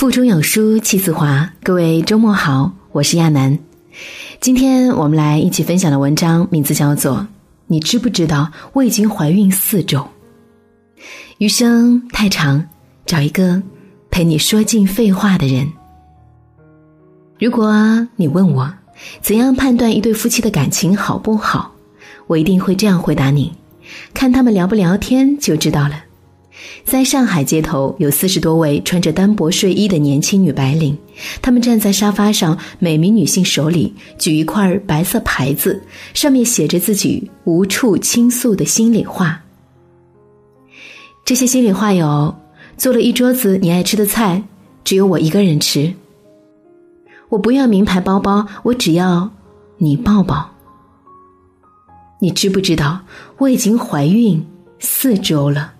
腹中有书气自华，各位周末好，我是亚楠。今天我们来一起分享的文章名字叫做《你知不知道我已经怀孕四周》。余生太长，找一个陪你说尽废话的人。如果你问我怎样判断一对夫妻的感情好不好，我一定会这样回答你：看他们聊不聊天就知道了。在上海街头，有四十多位穿着单薄睡衣的年轻女白领，她们站在沙发上，每名女性手里举一块白色牌子，上面写着自己无处倾诉的心里话。这些心里话有：做了一桌子你爱吃的菜，只有我一个人吃；我不要名牌包包，我只要你抱抱。你知不知道我已经怀孕四周了？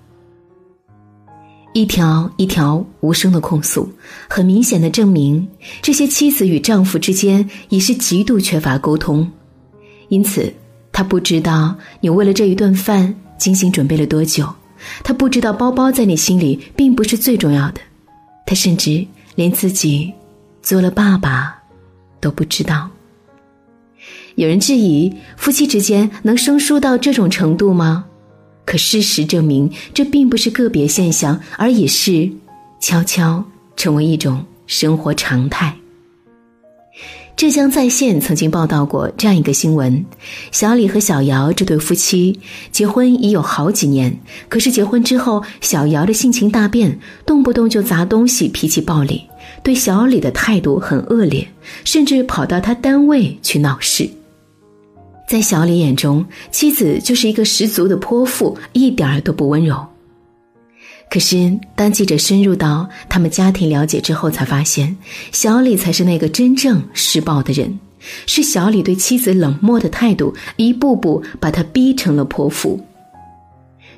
一条一条无声的控诉，很明显的证明，这些妻子与丈夫之间已是极度缺乏沟通。因此，他不知道你为了这一顿饭精心准备了多久，他不知道包包在你心里并不是最重要的，他甚至连自己做了爸爸都不知道。有人质疑，夫妻之间能生疏到这种程度吗？可事实证明，这并不是个别现象，而已是悄悄成为一种生活常态。浙江在线曾经报道过这样一个新闻：小李和小姚这对夫妻结婚已有好几年，可是结婚之后，小姚的性情大变，动不动就砸东西，脾气暴戾，对小李的态度很恶劣，甚至跑到他单位去闹事。在小李眼中，妻子就是一个十足的泼妇，一点儿都不温柔。可是，当记者深入到他们家庭了解之后，才发现小李才是那个真正施暴的人，是小李对妻子冷漠的态度，一步步把他逼成了泼妇。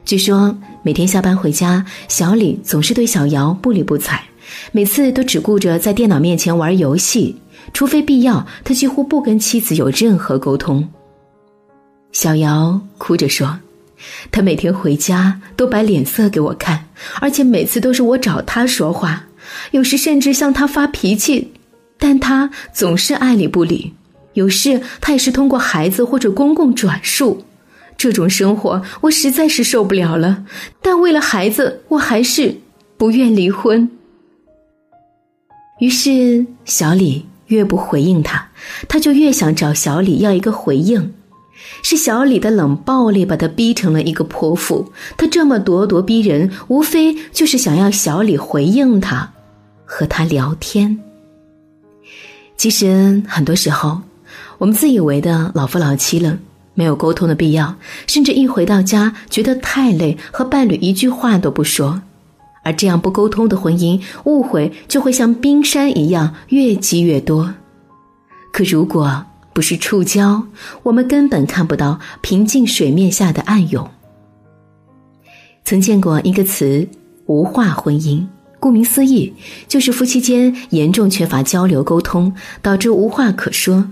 据说，每天下班回家，小李总是对小姚不理不睬，每次都只顾着在电脑面前玩游戏，除非必要，他几乎不跟妻子有任何沟通。小姚哭着说：“他每天回家都摆脸色给我看，而且每次都是我找他说话，有时甚至向他发脾气，但他总是爱理不理。有事他也是通过孩子或者公公转述。这种生活我实在是受不了了，但为了孩子，我还是不愿离婚。”于是小李越不回应他，他就越想找小李要一个回应。是小李的冷暴力把他逼成了一个泼妇。他这么咄咄逼人，无非就是想要小李回应他，和他聊天。其实很多时候，我们自以为的老夫老妻了，没有沟通的必要，甚至一回到家觉得太累，和伴侣一句话都不说。而这样不沟通的婚姻，误会就会像冰山一样越积越多。可如果，不是触礁，我们根本看不到平静水面下的暗涌。曾见过一个词“无话婚姻”，顾名思义，就是夫妻间严重缺乏交流沟通，导致无话可说。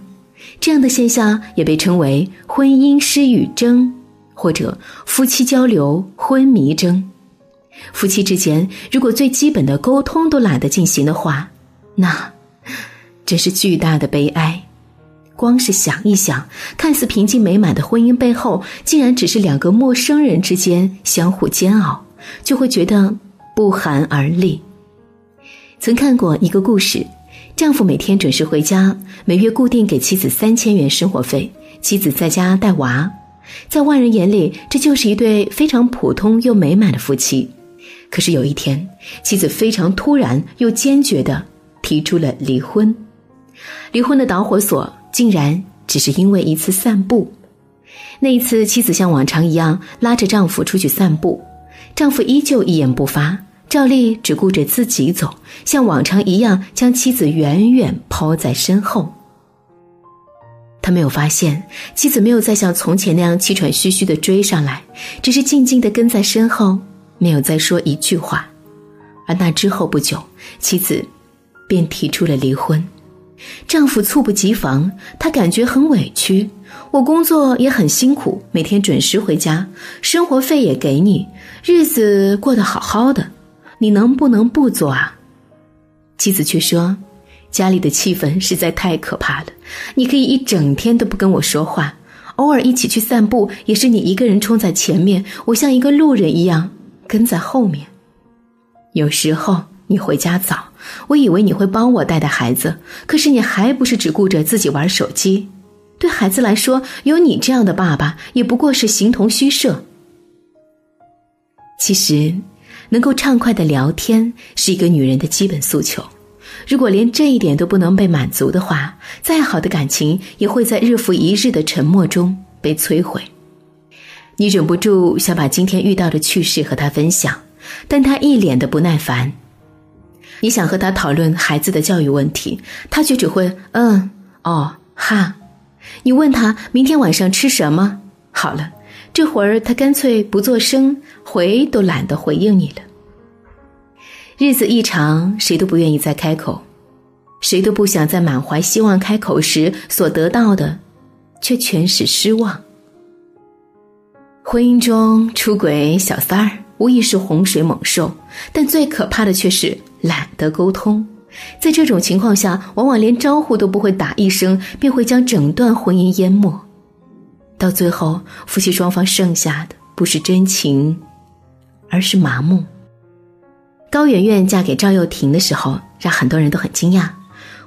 这样的现象也被称为“婚姻失语症”或者“夫妻交流昏迷症”。夫妻之间如果最基本的沟通都懒得进行的话，那真是巨大的悲哀。光是想一想，看似平静美满的婚姻背后，竟然只是两个陌生人之间相互煎熬，就会觉得不寒而栗。曾看过一个故事，丈夫每天准时回家，每月固定给妻子三千元生活费，妻子在家带娃，在外人眼里，这就是一对非常普通又美满的夫妻。可是有一天，妻子非常突然又坚决地提出了离婚，离婚的导火索。竟然只是因为一次散步，那一次妻子像往常一样拉着丈夫出去散步，丈夫依旧一言不发，照例只顾着自己走，像往常一样将妻子远远抛在身后。他没有发现妻子没有再像从前那样气喘吁吁的追上来，只是静静的跟在身后，没有再说一句话。而那之后不久，妻子便提出了离婚。丈夫猝不及防，他感觉很委屈。我工作也很辛苦，每天准时回家，生活费也给你，日子过得好好的，你能不能不做啊？妻子却说：“家里的气氛实在太可怕了，你可以一整天都不跟我说话，偶尔一起去散步，也是你一个人冲在前面，我像一个路人一样跟在后面。有时候你回家早，我以为你会帮我带带孩子，可是你还不是只顾着自己玩手机。对孩子来说，有你这样的爸爸也不过是形同虚设。其实。”能够畅快的聊天是一个女人的基本诉求，如果连这一点都不能被满足的话，再好的感情也会在日复一日的沉默中被摧毁。你忍不住想把今天遇到的趣事和他分享，但他一脸的不耐烦。你想和他讨论孩子的教育问题，他却只会嗯哦哈。你问他明天晚上吃什么，好了。这会儿他干脆不做声，回都懒得回应你了。日子一长，谁都不愿意再开口，谁都不想在满怀希望开口时所得到的，却全是失望。婚姻中出轨小三儿无疑是洪水猛兽，但最可怕的却是懒得沟通。在这种情况下，往往连招呼都不会打一声，便会将整段婚姻淹没。到最后，夫妻双方剩下的不是真情，而是麻木。高圆圆嫁给赵又廷的时候，让很多人都很惊讶：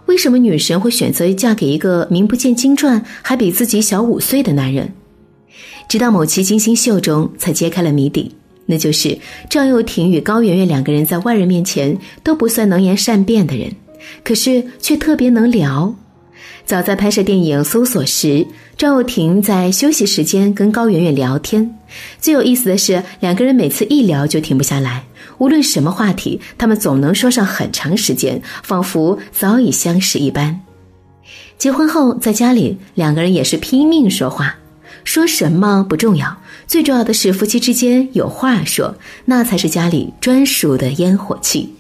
为什么女神会选择嫁给一个名不见经传、还比自己小五岁的男人？直到某期金星秀中，才揭开了谜底，那就是赵又廷与高圆圆两个人在外人面前都不算能言善辩的人，可是却特别能聊。早在拍摄电影《搜索》时，赵又廷在休息时间跟高圆圆聊天。最有意思的是，两个人每次一聊就停不下来，无论什么话题，他们总能说上很长时间，仿佛早已相识一般。结婚后，在家里，两个人也是拼命说话，说什么不重要，最重要的是夫妻之间有话说，那才是家里专属的烟火气。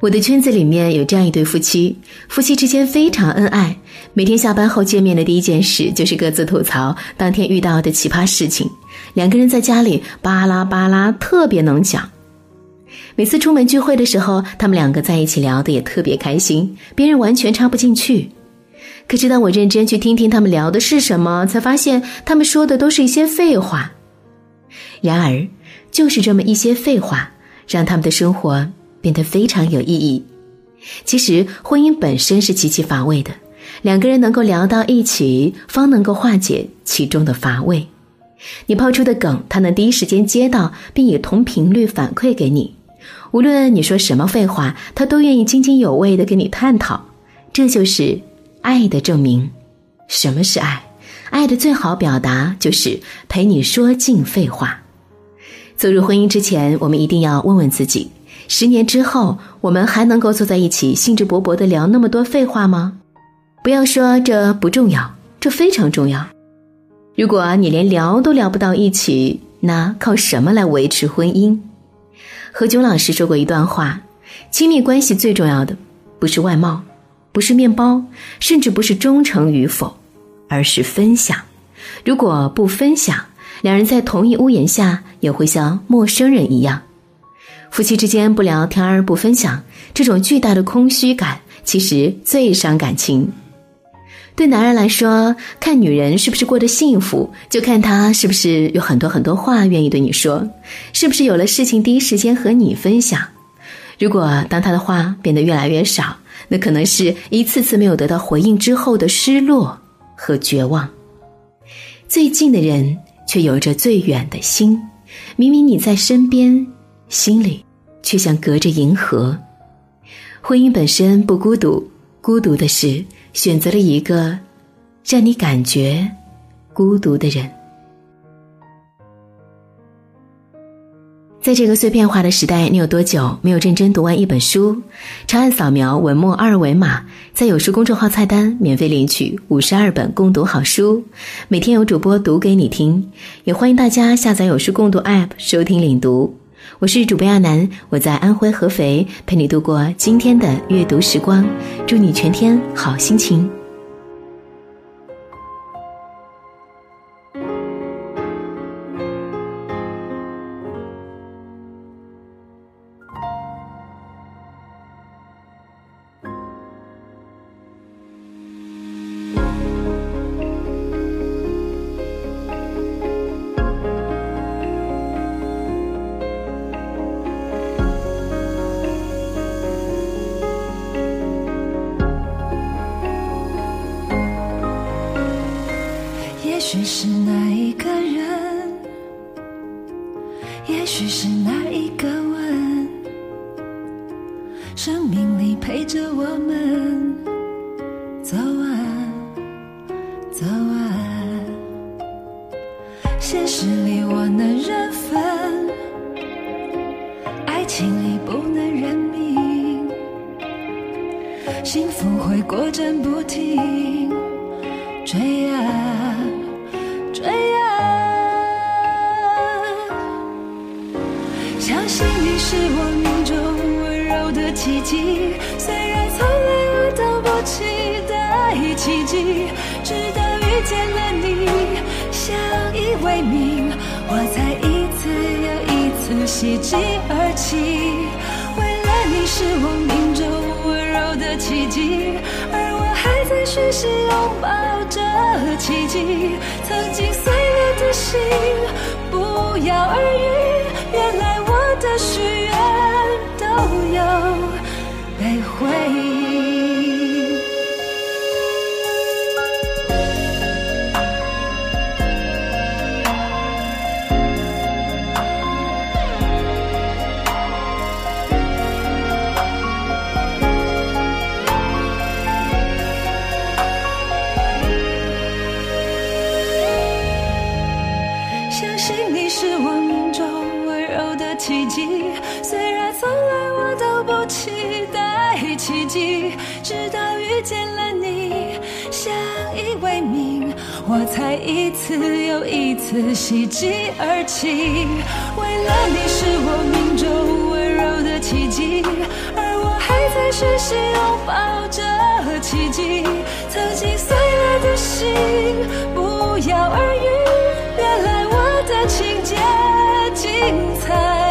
我的圈子里面有这样一对夫妻，夫妻之间非常恩爱，每天下班后见面的第一件事就是各自吐槽当天遇到的奇葩事情。两个人在家里巴拉巴拉，特别能讲。每次出门聚会的时候，他们两个在一起聊的也特别开心，别人完全插不进去。可是当我认真去听听他们聊的是什么，才发现他们说的都是一些废话。然而，就是这么一些废话，让他们的生活。变得非常有意义。其实婚姻本身是极其乏味的，两个人能够聊到一起，方能够化解其中的乏味。你抛出的梗，他能第一时间接到，并以同频率反馈给你。无论你说什么废话，他都愿意津津有味的跟你探讨。这就是爱的证明。什么是爱？爱的最好表达就是陪你说尽废话。走入婚姻之前，我们一定要问问自己。十年之后，我们还能够坐在一起，兴致勃勃的聊那么多废话吗？不要说这不重要，这非常重要。如果你连聊都聊不到一起，那靠什么来维持婚姻？何炅老师说过一段话：亲密关系最重要的，不是外貌，不是面包，甚至不是忠诚与否，而是分享。如果不分享，两人在同一屋檐下，也会像陌生人一样。夫妻之间不聊天儿不分享，这种巨大的空虚感其实最伤感情。对男人来说，看女人是不是过得幸福，就看她是不是有很多很多话愿意对你说，是不是有了事情第一时间和你分享。如果当他的话变得越来越少，那可能是一次次没有得到回应之后的失落和绝望。最近的人却有着最远的心，明明你在身边。心里，却像隔着银河。婚姻本身不孤独，孤独的是选择了一个让你感觉孤独的人。在这个碎片化的时代，你有多久没有认真读完一本书？长按扫描文末二维码，在有书公众号菜单免费领取五十二本共读好书，每天有主播读给你听。也欢迎大家下载有书共读 App 收听领读。我是主播亚楠，我在安徽合肥陪你度过今天的阅读时光，祝你全天好心情。许是那一个人，也许是那一个吻，生命里陪着我们走完，走完。现实里我能认分，爱情里不能认命，幸福会过阵不停，追啊是我命中温柔的奇迹，虽然从来我都不期待奇迹，直到遇见了你，相依为命，我才一次又一次喜极而泣。为了你是我命中温柔的奇迹，而我还在学习拥抱着奇迹。曾经碎裂的心，不药而愈，原来我许愿都有被回应。黎明，我才一次又一次喜极而泣。为了你是我命中温柔的奇迹，而我还在学习拥抱着奇迹。曾经碎了的心，不药而愈，原来我的情节精彩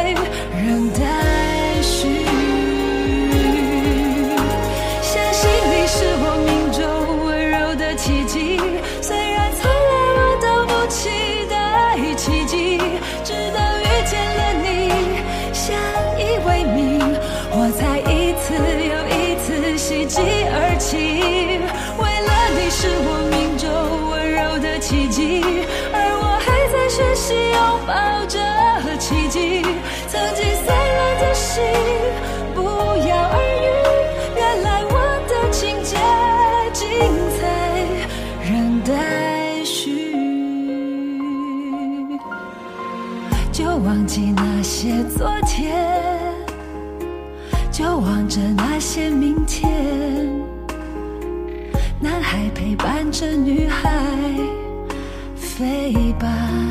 飞吧。